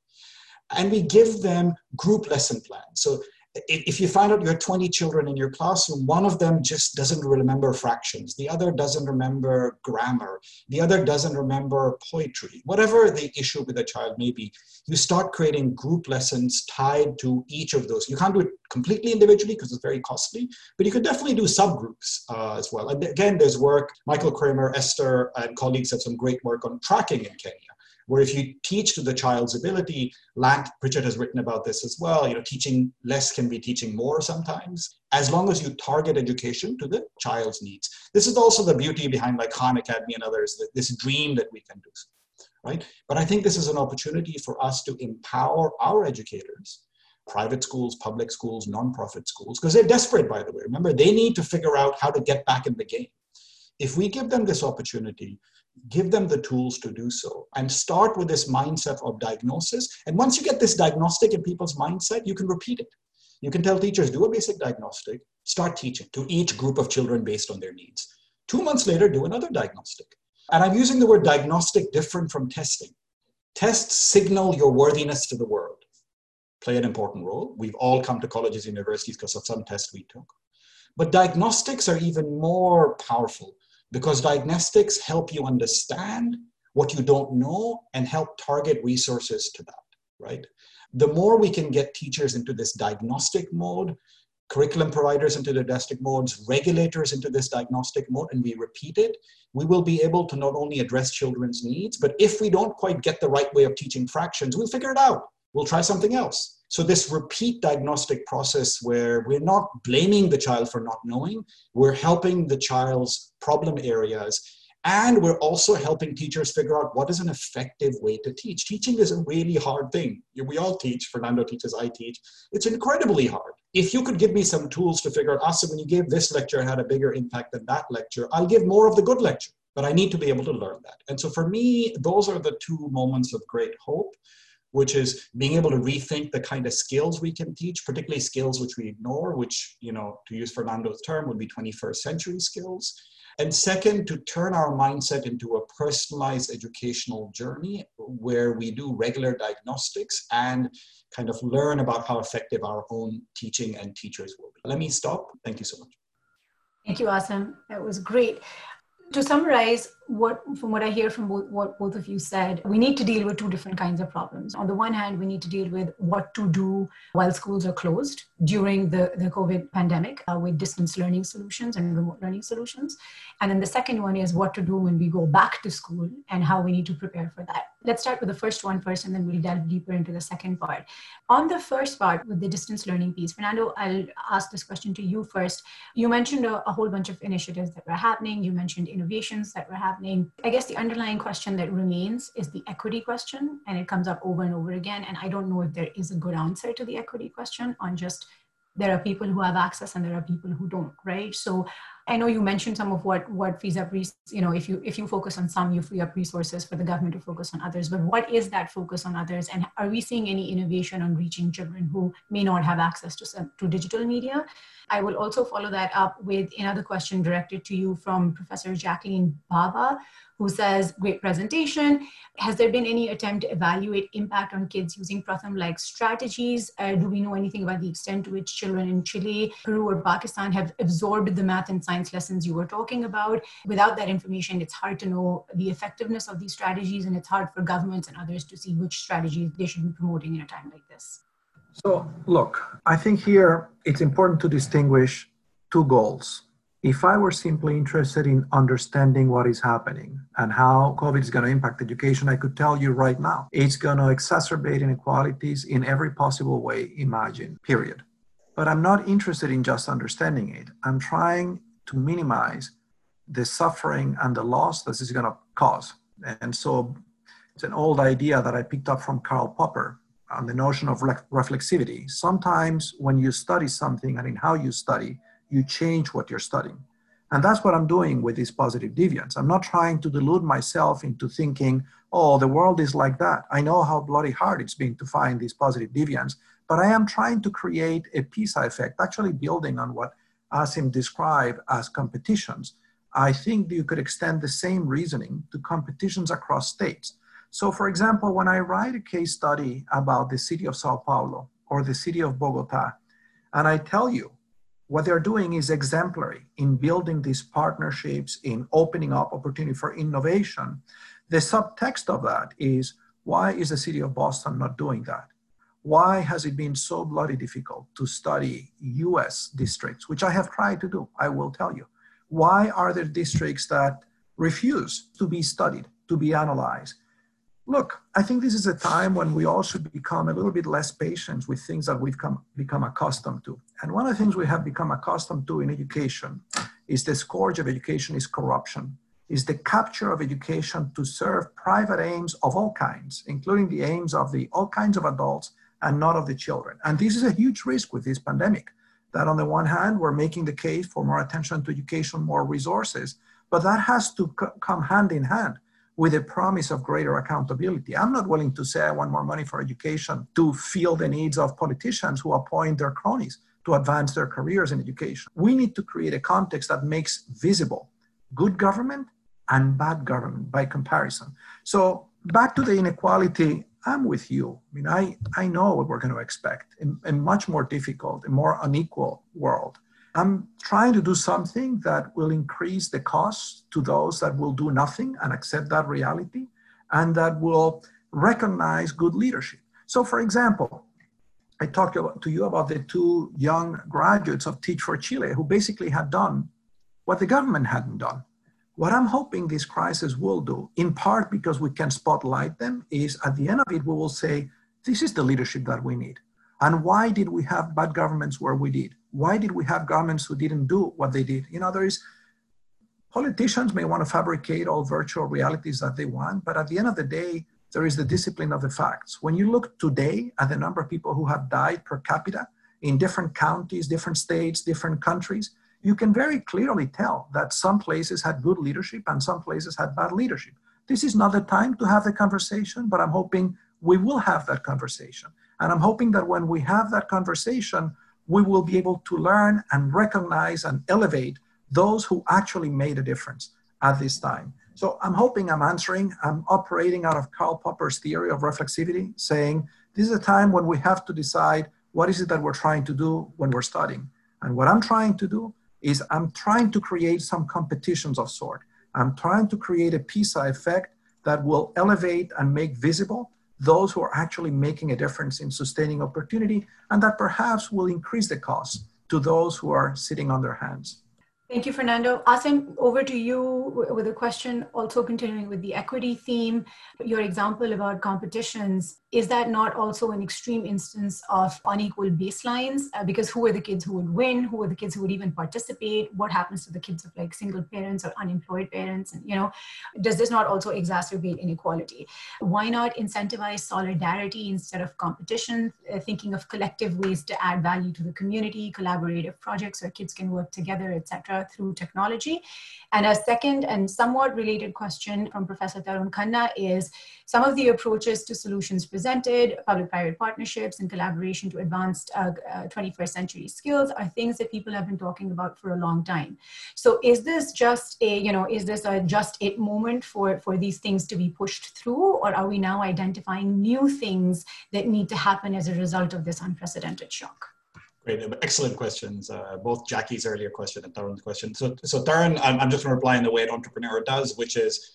And we give them group lesson plans. So if you find out you have 20 children in your classroom, one of them just doesn't remember fractions, the other doesn't remember grammar, the other doesn't remember poetry, whatever the issue with the child may be, you start creating group lessons tied to each of those. You can't do it completely individually because it's very costly, but you could definitely do subgroups uh, as well. And again, there's work, Michael Kremer, Esther, and colleagues have some great work on tracking in Kenya where if you teach to the child's ability, Lant Pritchett has written about this as well, you know, teaching less can be teaching more sometimes, as long as you target education to the child's needs. This is also the beauty behind like Khan Academy and others, this dream that we can do, right? But I think this is an opportunity for us to empower our educators private schools, public schools, nonprofit schools, because they're desperate, by the way. Remember, they need to figure out how to get back in the game. If we give them this opportunity, give them the tools to do so, and start with this mindset of diagnosis. And once you get this diagnostic in people's mindset, you can repeat it. You can tell teachers, do a basic diagnostic, start teaching to each group of children based on their needs. Two months later, do another diagnostic. And I'm using the word diagnostic different from testing. Tests signal your worthiness to the world, play an important role. We've all come to colleges, universities because of some test we took. But diagnostics are even more powerful because diagnostics help you understand what you don't know and help target resources to that, right? The more we can get teachers into this diagnostic mode, curriculum providers into the diagnostic modes, regulators into this diagnostic mode, and we repeat it, we will be able to not only address children's needs, but if we don't quite get the right way of teaching fractions, we'll figure it out. We'll try something else. So, this repeat diagnostic process where we're not blaming the child for not knowing, we're helping the child's problem areas and we're also helping teachers figure out what is an effective way to teach. Teaching is a really hard thing. We all teach, Fernando teaches, I teach. It's incredibly hard. If you could give me some tools to figure out, Asa, when you gave this lecture, had a bigger impact than that lecture, I'll give more of the good lecture. But I need to be able to learn that. And so for me, those are the two moments of great hope which is being able to rethink the kind of skills we can teach, particularly skills which we ignore, which, you know, to use Fernando's term, would be 21st century skills. And second, to turn our mindset into a personalized educational journey where we do regular diagnostics and kind of learn about how effective our own teaching and teachers will be. Let me stop. Thank you so much. Thank you, Asim. That was great. To summarize, what from what I hear from both, what both of you said, we need to deal with two different kinds of problems. On the one hand, we need to deal with what to do while schools are closed during the, the COVID pandemic uh, with distance learning solutions and remote learning solutions. And then the second one is what to do when we go back to school and how we need to prepare for that. Let's start with the first one first, and then we'll delve deeper into the second part. On the first part with the distance learning piece, Fernando, I'll ask this question to you first. You mentioned a, a whole bunch of initiatives that were happening. You mentioned innovations that were happening happening. I guess the underlying question that remains is the equity question, and it comes up over and over again. And I don't know if there is a good answer to the equity question on just there are people who have access and there are people who don't, right? So I know you mentioned some of what what frees up, you know, if you if you focus on some, you free up resources for the government to focus on others. But what is that focus on others, and are we seeing any innovation on reaching children who may not have access to to digital media? I will also follow that up with another question directed to you from Professor Jacqueline Bhabha, who says, great presentation. Has there been any attempt to evaluate impact on kids using Pratham-like strategies? Uh, do we know anything about the extent to which children in Chile, Peru, or Pakistan have absorbed the math and science lessons you were talking about? Without that information, it's hard to know the effectiveness of these strategies, and it's hard for governments and others to see which strategies they should be promoting in a time like this. So, look, I think here it's important to distinguish two goals if I were simply interested in understanding what is happening and how COVID is going to impact education, I could tell you right now it's going to exacerbate inequalities in every possible way imagined, period. But I'm not interested in just understanding it. I'm trying to minimize the suffering and the loss this is going to cause. And so it's an old idea that I picked up from Karl Popper on the notion of reflexivity. Sometimes when you study something and in how you study, you change what you're studying. And that's what I'm doing with these positive deviants. I'm not trying to delude myself into thinking, oh, the world is like that. I know how bloody hard it's been to find these positive deviants, but I am trying to create a PISA effect, actually building on what Asim described as competitions. I think you could extend the same reasoning to competitions across states. So, for example, when I write a case study about the city of Sao Paulo or the city of Bogota, and I tell you what they're doing is exemplary in building these partnerships, in opening up opportunity for innovation. The subtext of that is why is the city of Boston not doing that? Why has it been so bloody difficult to study US districts, which I have tried to do, I will tell you? Why are there districts that refuse to be studied, to be analyzed? Look, I think this is a time when we all should become a little bit less patient with things that we've come, become accustomed to. And one of the things we have become accustomed to in education is the scourge of education is corruption, is the capture of education to serve private aims of all kinds, including the aims of the all kinds of adults and not of the children. And this is a huge risk with this pandemic. That on the one hand, we're making the case for more attention to education, more resources, But that has to come hand in hand with a promise of greater accountability. I'm not willing to say I want more money for education to fill the needs of politicians who appoint their cronies to advance their careers in education. We need to create a context that makes visible good government and bad government by comparison. So back to the inequality, I'm with you. I mean, I, I know what we're going to expect in a much more difficult, a more unequal world. I'm trying to do something that will increase the cost to those that will do nothing and accept that reality and that will recognize good leadership. So, for example, I talked to you about the two young graduates of Teach for Chile who basically had done what the government hadn't done. What I'm hoping this crisis will do, in part because we can spotlight them, is at the end of it, we will say, this is the leadership that we need. And why did we have bad governments where we did? Why did we have governments who didn't do what they did? You know, there is politicians may want to fabricate all virtual realities that they want, but at the end of the day, there is the discipline of the facts. When you look today at the number of people who have died per capita in different counties, different states, different countries, you can very clearly tell that some places had good leadership and some places had bad leadership. This is not the time to have the conversation, but I'm hoping we will have that conversation. And I'm hoping that when we have that conversation, we will be able to learn and recognize and elevate those who actually made a difference at this time. So I'm hoping I'm answering, I'm operating out of Karl Popper's theory of reflexivity, saying this is a time when we have to decide what is it that we're trying to do when we're studying. And what I'm trying to do is I'm trying to create some competitions of sort. I'm trying to create a PISA effect that will elevate and make visible those who are actually making a difference in sustaining opportunity and that perhaps will increase the cost to those who are sitting on their hands. Thank you, Fernando. Asim, over to you with a question, also continuing with the equity theme. Your example about competitions is that not also an extreme instance of unequal baselines? Uh, because who are the kids who would win? Who are the kids who would even participate? What happens to the kids of like single parents or unemployed parents? And you know does this not also exacerbate inequality? Why not incentivize solidarity instead of competition? Uh, thinking of collective ways to add value to the community collaborative projects where kids can work together etc through technology. And a second and somewhat related question from professor tarun khanna is some of the approaches to solutions public-private partnerships and collaboration to advanced uh, uh, 21st century skills are things that people have been talking about for a long time. So is this just a, you know, is this a just it moment for, for these things to be pushed through or are we now identifying new things that need to happen as a result of this unprecedented shock? Great, excellent questions. Uh, both Jackie's earlier question and Tarun's question. So, so Tarun, I'm, I'm just going to reply in the way an entrepreneur does, which is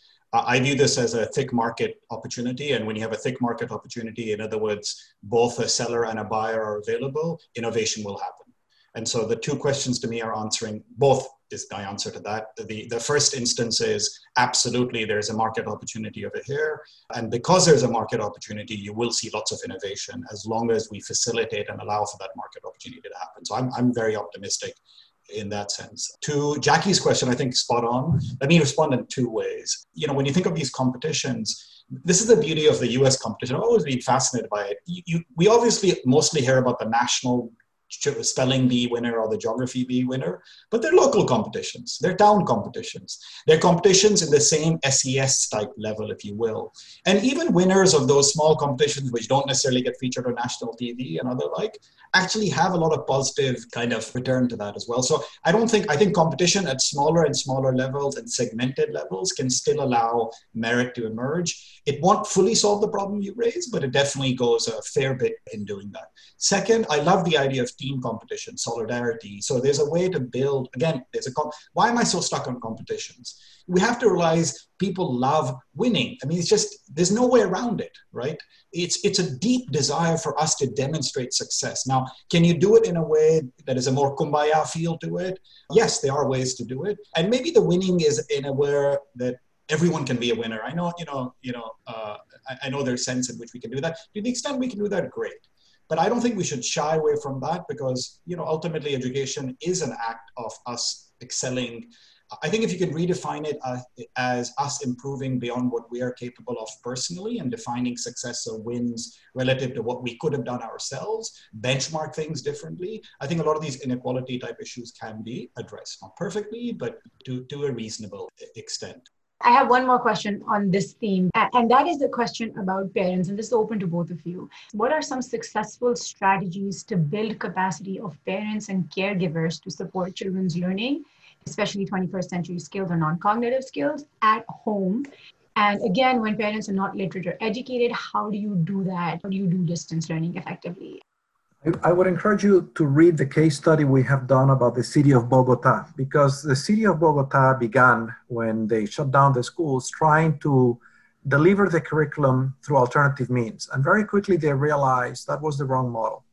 I view this as a thick market opportunity. And when you have a thick market opportunity, in other words, both a seller and a buyer are available, innovation will happen. And so the two questions to me are answering both is my answer to that. The, the first instance is absolutely there's a market opportunity over here. And because there's a market opportunity, you will see lots of innovation as long as we facilitate and allow for that market opportunity to happen. So I'm, I'm very optimistic in that sense. To Jackie's question, I think spot on. Let me respond in two ways. You know, when you think of these competitions, this is the beauty of the US competition. I've always been fascinated by it. You, you, we obviously mostly hear about the national spelling bee winner or the geography bee winner, but they're local competitions. They're town competitions. They're competitions in the same SES type level, if you will. And even winners of those small competitions, which don't necessarily get featured on national TV and other like, actually have a lot of positive kind of return to that as well. So I don't think, I think competition at smaller and smaller levels and segmented levels can still allow merit to emerge. It won't fully solve the problem you raise, but it definitely goes a fair bit in doing that. Second, I love the idea of team competition, solidarity. So there's a way to build, again, there's a, comp- why am I so stuck on competitions? We have to realize people love winning. I mean, it's just, there's no way around it, right? It's, it's a deep desire for us to demonstrate success. Now, can you do it in a way that is a more kumbaya feel to it? Yes, there are ways to do it. And maybe the winning is in a way that everyone can be a winner. I know, you know, you know, uh, I, I know there's sense in which we can do that. To the extent we can do that, great. But I don't think we should shy away from that because, you know, ultimately education is an act of us excelling I think if you can redefine it uh, as us improving beyond what we are capable of personally and defining success or wins relative to what we could have done ourselves, benchmark things differently, I think a lot of these inequality type issues can be addressed. Not perfectly, but to, to a reasonable extent. I have one more question on this theme, and that is the question about parents. And this is open to both of you. What are some successful strategies to build capacity of parents and caregivers to support children's learning, especially 21st century skills or non cognitive skills at home? And again, when parents are not literate or educated, how do you do that? How do you do distance learning effectively? I would encourage you to read the case study we have done about the city of Bogota because the city of Bogota began when they shut down the schools trying to deliver the curriculum through alternative means. And very quickly they realized that was the wrong model,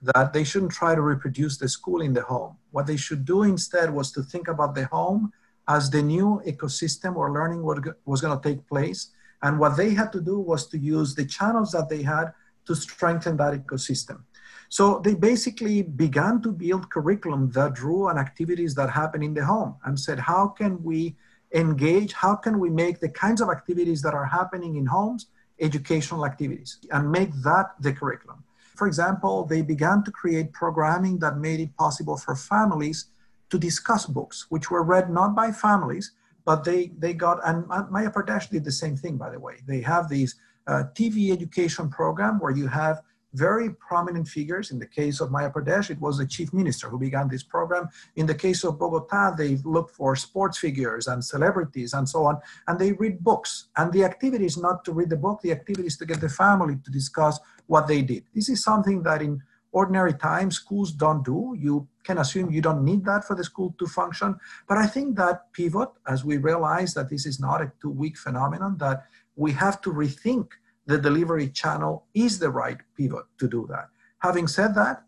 that they shouldn't try to reproduce the school in the home. What they should do instead was to think about the home as the new ecosystem where learning was going to take place. And what they had to do was to use the channels that they had to strengthen that ecosystem. So they basically began to build curriculum that drew on activities that happen in the home and said, how can we engage? How can we make the kinds of activities that are happening in homes educational activities and make that the curriculum? For example, they began to create programming that made it possible for families to discuss books, which were read not by families, but they, they got, and Madhya Pradesh did the same thing, by the way. They have these uh, TV education program where you have very prominent figures. In the case of Madhya Pradesh, it was the chief minister who began this program. In the case of Bogota, they look for sports figures and celebrities and so on, and they read books. And the activity is not to read the book, the activity is to get the family to discuss what they did. This is something that in ordinary times schools don't do. You can assume you don't need that for the school to function. But I think that pivot, as we realize that this is not a two week phenomenon, that we have to rethink the delivery channel is the right pivot to do that. Having said that,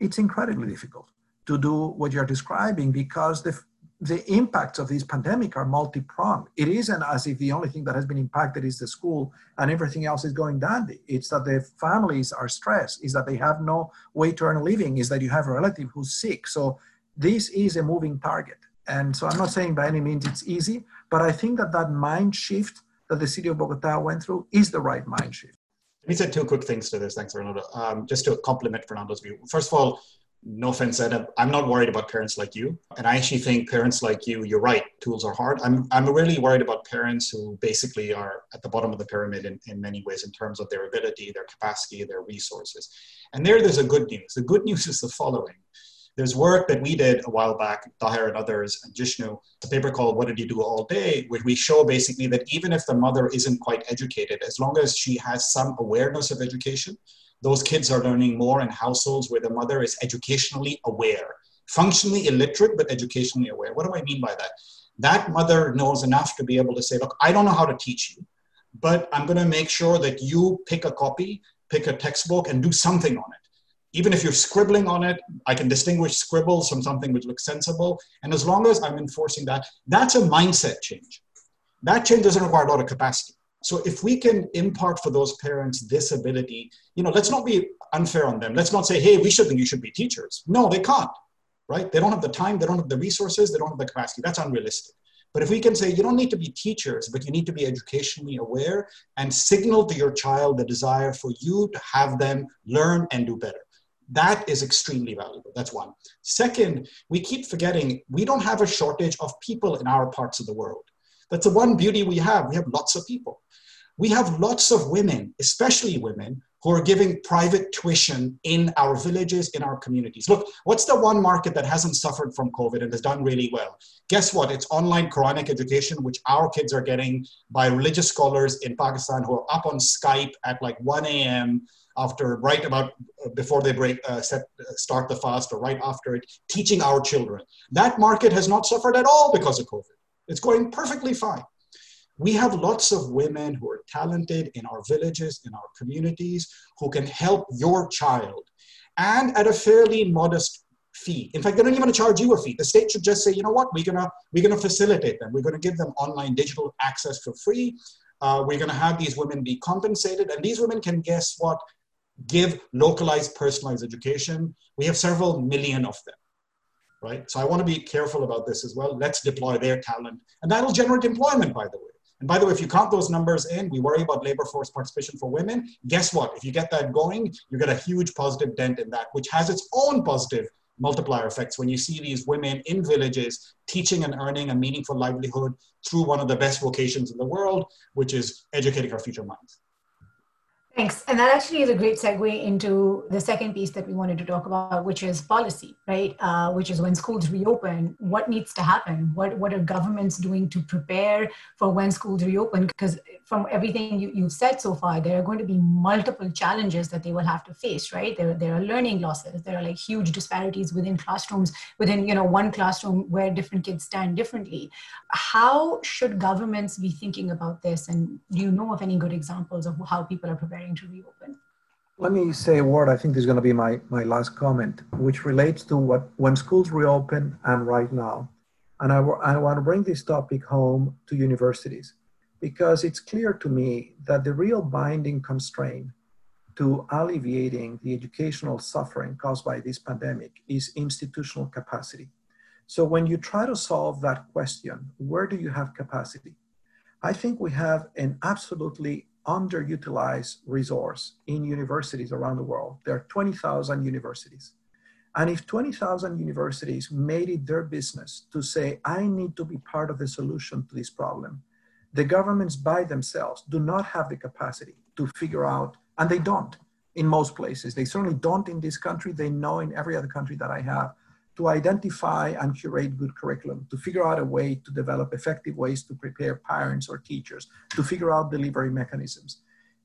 it's incredibly difficult to do what you're describing because the, the impacts of this pandemic are multi-pronged. It isn't as if the only thing that has been impacted is the school and everything else is going dandy. It's that the families are stressed, is that they have no way to earn a living, is that you have a relative who's sick. So this is a moving target. And so I'm not saying by any means it's easy, but I think that that mind shift that the city of Bogota went through is the right mind shift. Let me say two quick things to this. Thanks, Fernando. Um, just to complement Fernando's view. First of all, no offense, Ed, I'm not worried about parents like you. And I actually think parents like you, you're right, tools are hard. I'm, I'm really worried about parents who basically are at the bottom of the pyramid in, in many ways in terms of their ability, their capacity, their resources. And there, there's a good news. The good news is the following there's work that we did a while back, Tahir and others, and Jishnu, a paper called What Did You Do All Day, where we show basically that even if the mother isn't quite educated, as long as she has some awareness of education, those kids are learning more in households where the mother is educationally aware, functionally illiterate, but educationally aware. What do I mean by that? That mother knows enough to be able to say, look, I don't know how to teach you, but I'm going to make sure that you pick a copy, pick a textbook, and do something on it even if you're scribbling on it, I can distinguish scribbles from something which looks sensible. And as long as I'm enforcing that, that's a mindset change. That change doesn't require a lot of capacity. So if we can impart for those parents this ability, you know, let's not be unfair on them. Let's not say, hey, we should think you should be teachers. No, they can't, right? They don't have the time, they don't have the resources, they don't have the capacity. That's unrealistic. But if we can say you don't need to be teachers, but you need to be educationally aware and signal to your child the desire for you to have them learn and do better. That is extremely valuable. That's one. Second, we keep forgetting we don't have a shortage of people in our parts of the world. That's the one beauty we have. We have lots of people. We have lots of women, especially women, who are giving private tuition in our villages, in our communities. Look, what's the one market that hasn't suffered from COVID and has done really well? Guess what? It's online Quranic education, which our kids are getting by religious scholars in Pakistan who are up on Skype at like 1 a.m after right about uh, before they break uh, set, uh, start the fast or right after it teaching our children. That market has not suffered at all because of covid. It's going perfectly fine. We have lots of women who are talented in our villages in our communities who can help your child and at a fairly modest fee. In fact they don't even charge you a fee. The state should just say you know what? We're gonna we're gonna facilitate them. We're gonna give them online digital access for free. Uh, we're going to have these women be compensated. And these women can guess what give localized, personalized education. We have several million of them. right? So I want to be careful about this as well. Let's deploy their talent, and that'll generate employment, by the way. And by the way, if you count those numbers in, we worry about labor force participation for women. Guess what? If you get that going, you get a huge positive dent in that, which has its own positive multiplier effects when you see these women in villages teaching and earning a meaningful livelihood through one of the best vocations in the world, which is educating our future minds. Thanks. And that actually is a great segue into the second piece that we wanted to talk about, which is policy, right? Uh, which is when schools reopen, what needs to happen? What, what are governments doing to prepare for when schools reopen? Because from everything you, you've said so far, there are going to be multiple challenges that they will have to face, right? There, there are learning losses. There are like huge disparities within classrooms, within, you know, one classroom where different kids stand differently. How should governments be thinking about this? And do you know of any good examples of how people are preparing to reopen. Let me say a word. I think this is going to be my, my last comment, which relates to what when schools reopen and right now. And I, I want to bring this topic home to universities because it's clear to me that the real binding constraint to alleviating the educational suffering caused by this pandemic is institutional capacity. So when you try to solve that question, where do you have capacity? I think we have an absolutely underutilized resource in universities around the world. There are 20,000 universities. And if 20,000 universities made it their business to say, I need to be part of the solution to this problem, the governments by themselves do not have the capacity to figure out, and they don't in most places. They certainly don't in this country. They know in every other country that I have to identify and curate good curriculum, to figure out a way to develop effective ways to prepare parents or teachers, to figure out delivery mechanisms.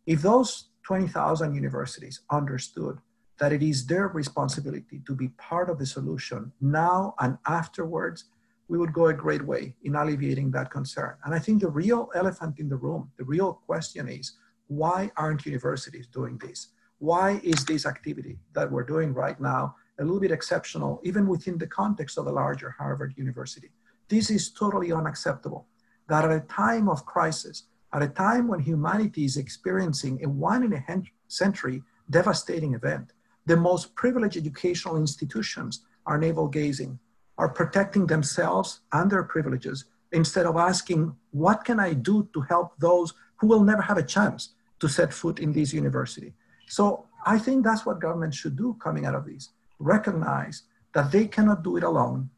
If those 20,000 universities understood that it is their responsibility to be part of the solution now and afterwards, we would go a great way in alleviating that concern. And I think the real elephant in the room, the real question is why aren't universities doing this? Why is this activity that we're doing right now a little bit exceptional, even within the context of a larger Harvard University. This is totally unacceptable. That at a time of crisis, at a time when humanity is experiencing a one in a century devastating event, the most privileged educational institutions are navel gazing, are protecting themselves and their privileges instead of asking, what can I do to help those who will never have a chance to set foot in this university? So I think that's what government should do coming out of this recognize that they cannot do it alone,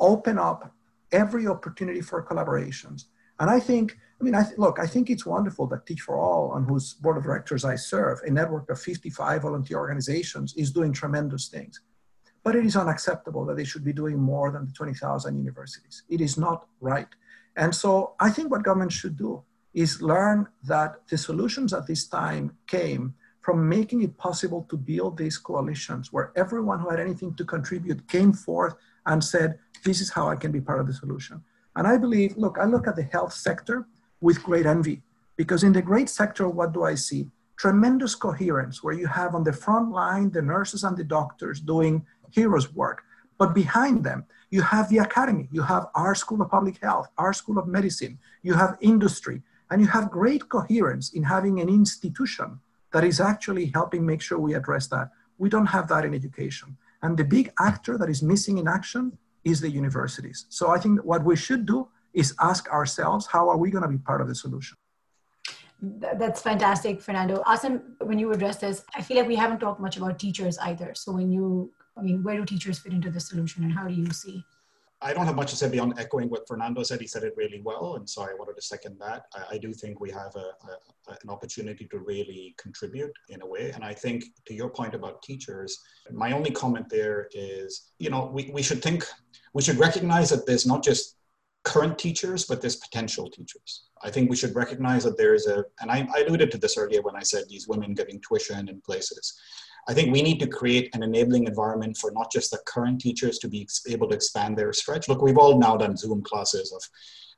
open up every opportunity for collaborations. And I think, I mean, I th- look, I think it's wonderful that Teach for All, on whose board of directors I serve, a network of 55 volunteer organizations, is doing tremendous things. But it is unacceptable that they should be doing more than the 20,000 universities. It is not right. And so I think what government should do is learn that the solutions at this time came from making it possible to build these coalitions where everyone who had anything to contribute came forth and said, This is how I can be part of the solution. And I believe, look, I look at the health sector with great envy because in the great sector, what do I see? Tremendous coherence where you have on the front line the nurses and the doctors doing heroes work. But behind them, you have the academy, you have our School of Public Health, our School of Medicine, you have industry, and you have great coherence in having an institution that is actually helping make sure we address that. We don't have that in education. And the big actor that is missing in action is the universities. So I think what we should do is ask ourselves, how are we going to be part of the solution? That's fantastic, Fernando. Asim, when you address this, I feel like we haven't talked much about teachers either. So when you, I mean, where do teachers fit into the solution and how do you see I don't have much to say beyond echoing what Fernando said. He said it really well, and so I wanted to second that. I, I do think we have a, a, an opportunity to really contribute in a way, and I think to your point about teachers, my only comment there is, you know, we, we should think, we should recognize that there's not just current teachers, but there's potential teachers. I think we should recognize that there is a, and I, I alluded to this earlier when I said these women getting tuition in places. I think we need to create an enabling environment for not just the current teachers to be able to expand their stretch. Look, we've all now done Zoom classes of,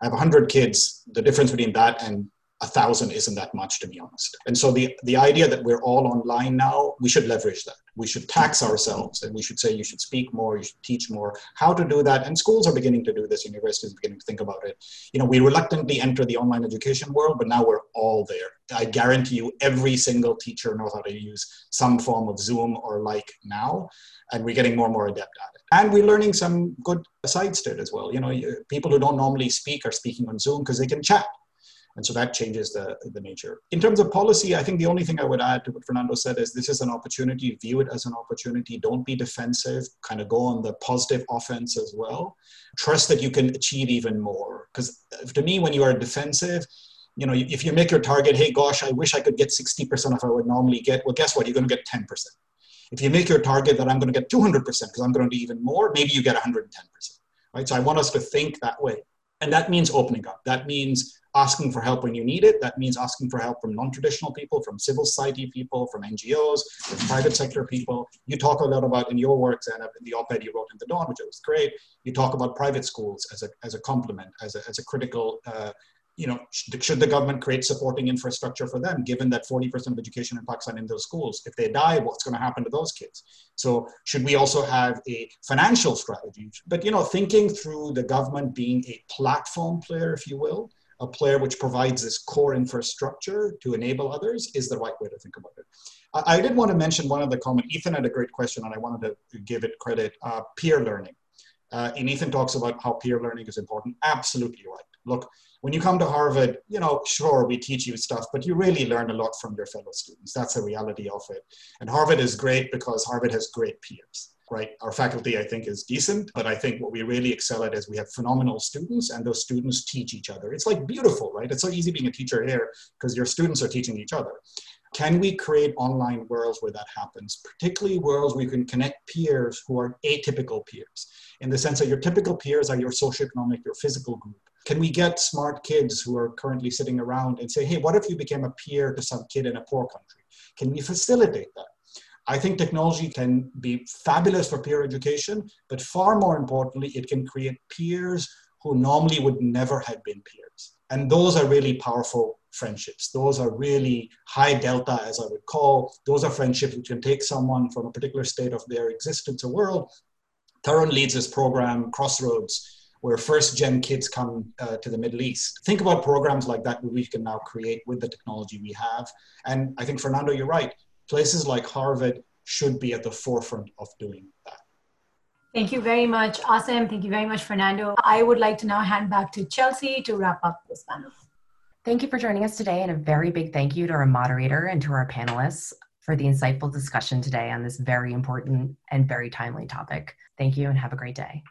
I have 100 kids. The difference between that and a thousand isn't that much to be honest. And so the the idea that we're all online now we should leverage that. We should tax ourselves and we should say you should speak more you should teach more. How to do that? And schools are beginning to do this universities are beginning to think about it. You know we reluctantly enter the online education world but now we're all there. I guarantee you every single teacher knows how to use some form of zoom or like now and we're getting more and more adept at it. And we're learning some good sides to it as well. You know people who don't normally speak are speaking on zoom because they can chat and so that changes the, the nature. In terms of policy, I think the only thing I would add to what Fernando said is this is an opportunity, view it as an opportunity. Don't be defensive, kind of go on the positive offense as well. Trust that you can achieve even more. Because uh, to me, when you are defensive, you know, if you make your target, hey, gosh, I wish I could get 60% of I would normally get, well, guess what? You're going to get 10%. If you make your target that I'm going to get 200% because I'm going to do even more, maybe you get 110%. Right? So I want us to think that way. And that means opening up. That means asking for help when you need it. That means asking for help from non-traditional people, from civil society people, from NGOs, from private sector people. You talk a lot about in your work, Zainab, in the op-ed you wrote in The Dawn, which was great. You talk about private schools as a, as a complement, as a, as a critical uh, you know, should the government create supporting infrastructure for them, given that 40% of education in Pakistan in those schools? If they die, what's going to happen to those kids? So should we also have a financial strategy? But, you know, thinking through the government being a platform player, if you will, a player which provides this core infrastructure to enable others is the right way to think about it. I, I did want to mention one other comment. Ethan had a great question, and I wanted to give it credit. Uh, peer learning. Uh, and Ethan talks about how peer learning is important. Absolutely right. Look, when you come to Harvard, you know, sure, we teach you stuff, but you really learn a lot from your fellow students. That's the reality of it. And Harvard is great because Harvard has great peers right? Our faculty, I think, is decent, but I think what we really excel at is we have phenomenal students and those students teach each other. It's like beautiful, right? It's so easy being a teacher here because your students are teaching each other. Can we create online worlds where that happens, particularly worlds where you can connect peers who are atypical peers, in the sense that your typical peers are your socioeconomic, your physical group. Can we get smart kids who are currently sitting around and say, hey, what if you became a peer to some kid in a poor country? Can we facilitate that? I think technology can be fabulous for peer education, but far more importantly, it can create peers who normally would never have been peers. And those are really powerful friendships. Those are really high delta, as I would call. Those are friendships which can take someone from a particular state of their existence or world. Tarun leads this program, Crossroads, where first gen kids come uh, to the Middle East. Think about programs like that we can now create with the technology we have. And I think, Fernando, you're right places like Harvard should be at the forefront of doing that. Thank you very much, Asim. Thank you very much, Fernando. I would like to now hand back to Chelsea to wrap up this panel. Thank you for joining us today, and a very big thank you to our moderator and to our panelists for the insightful discussion today on this very important and very timely topic. Thank you, and have a great day.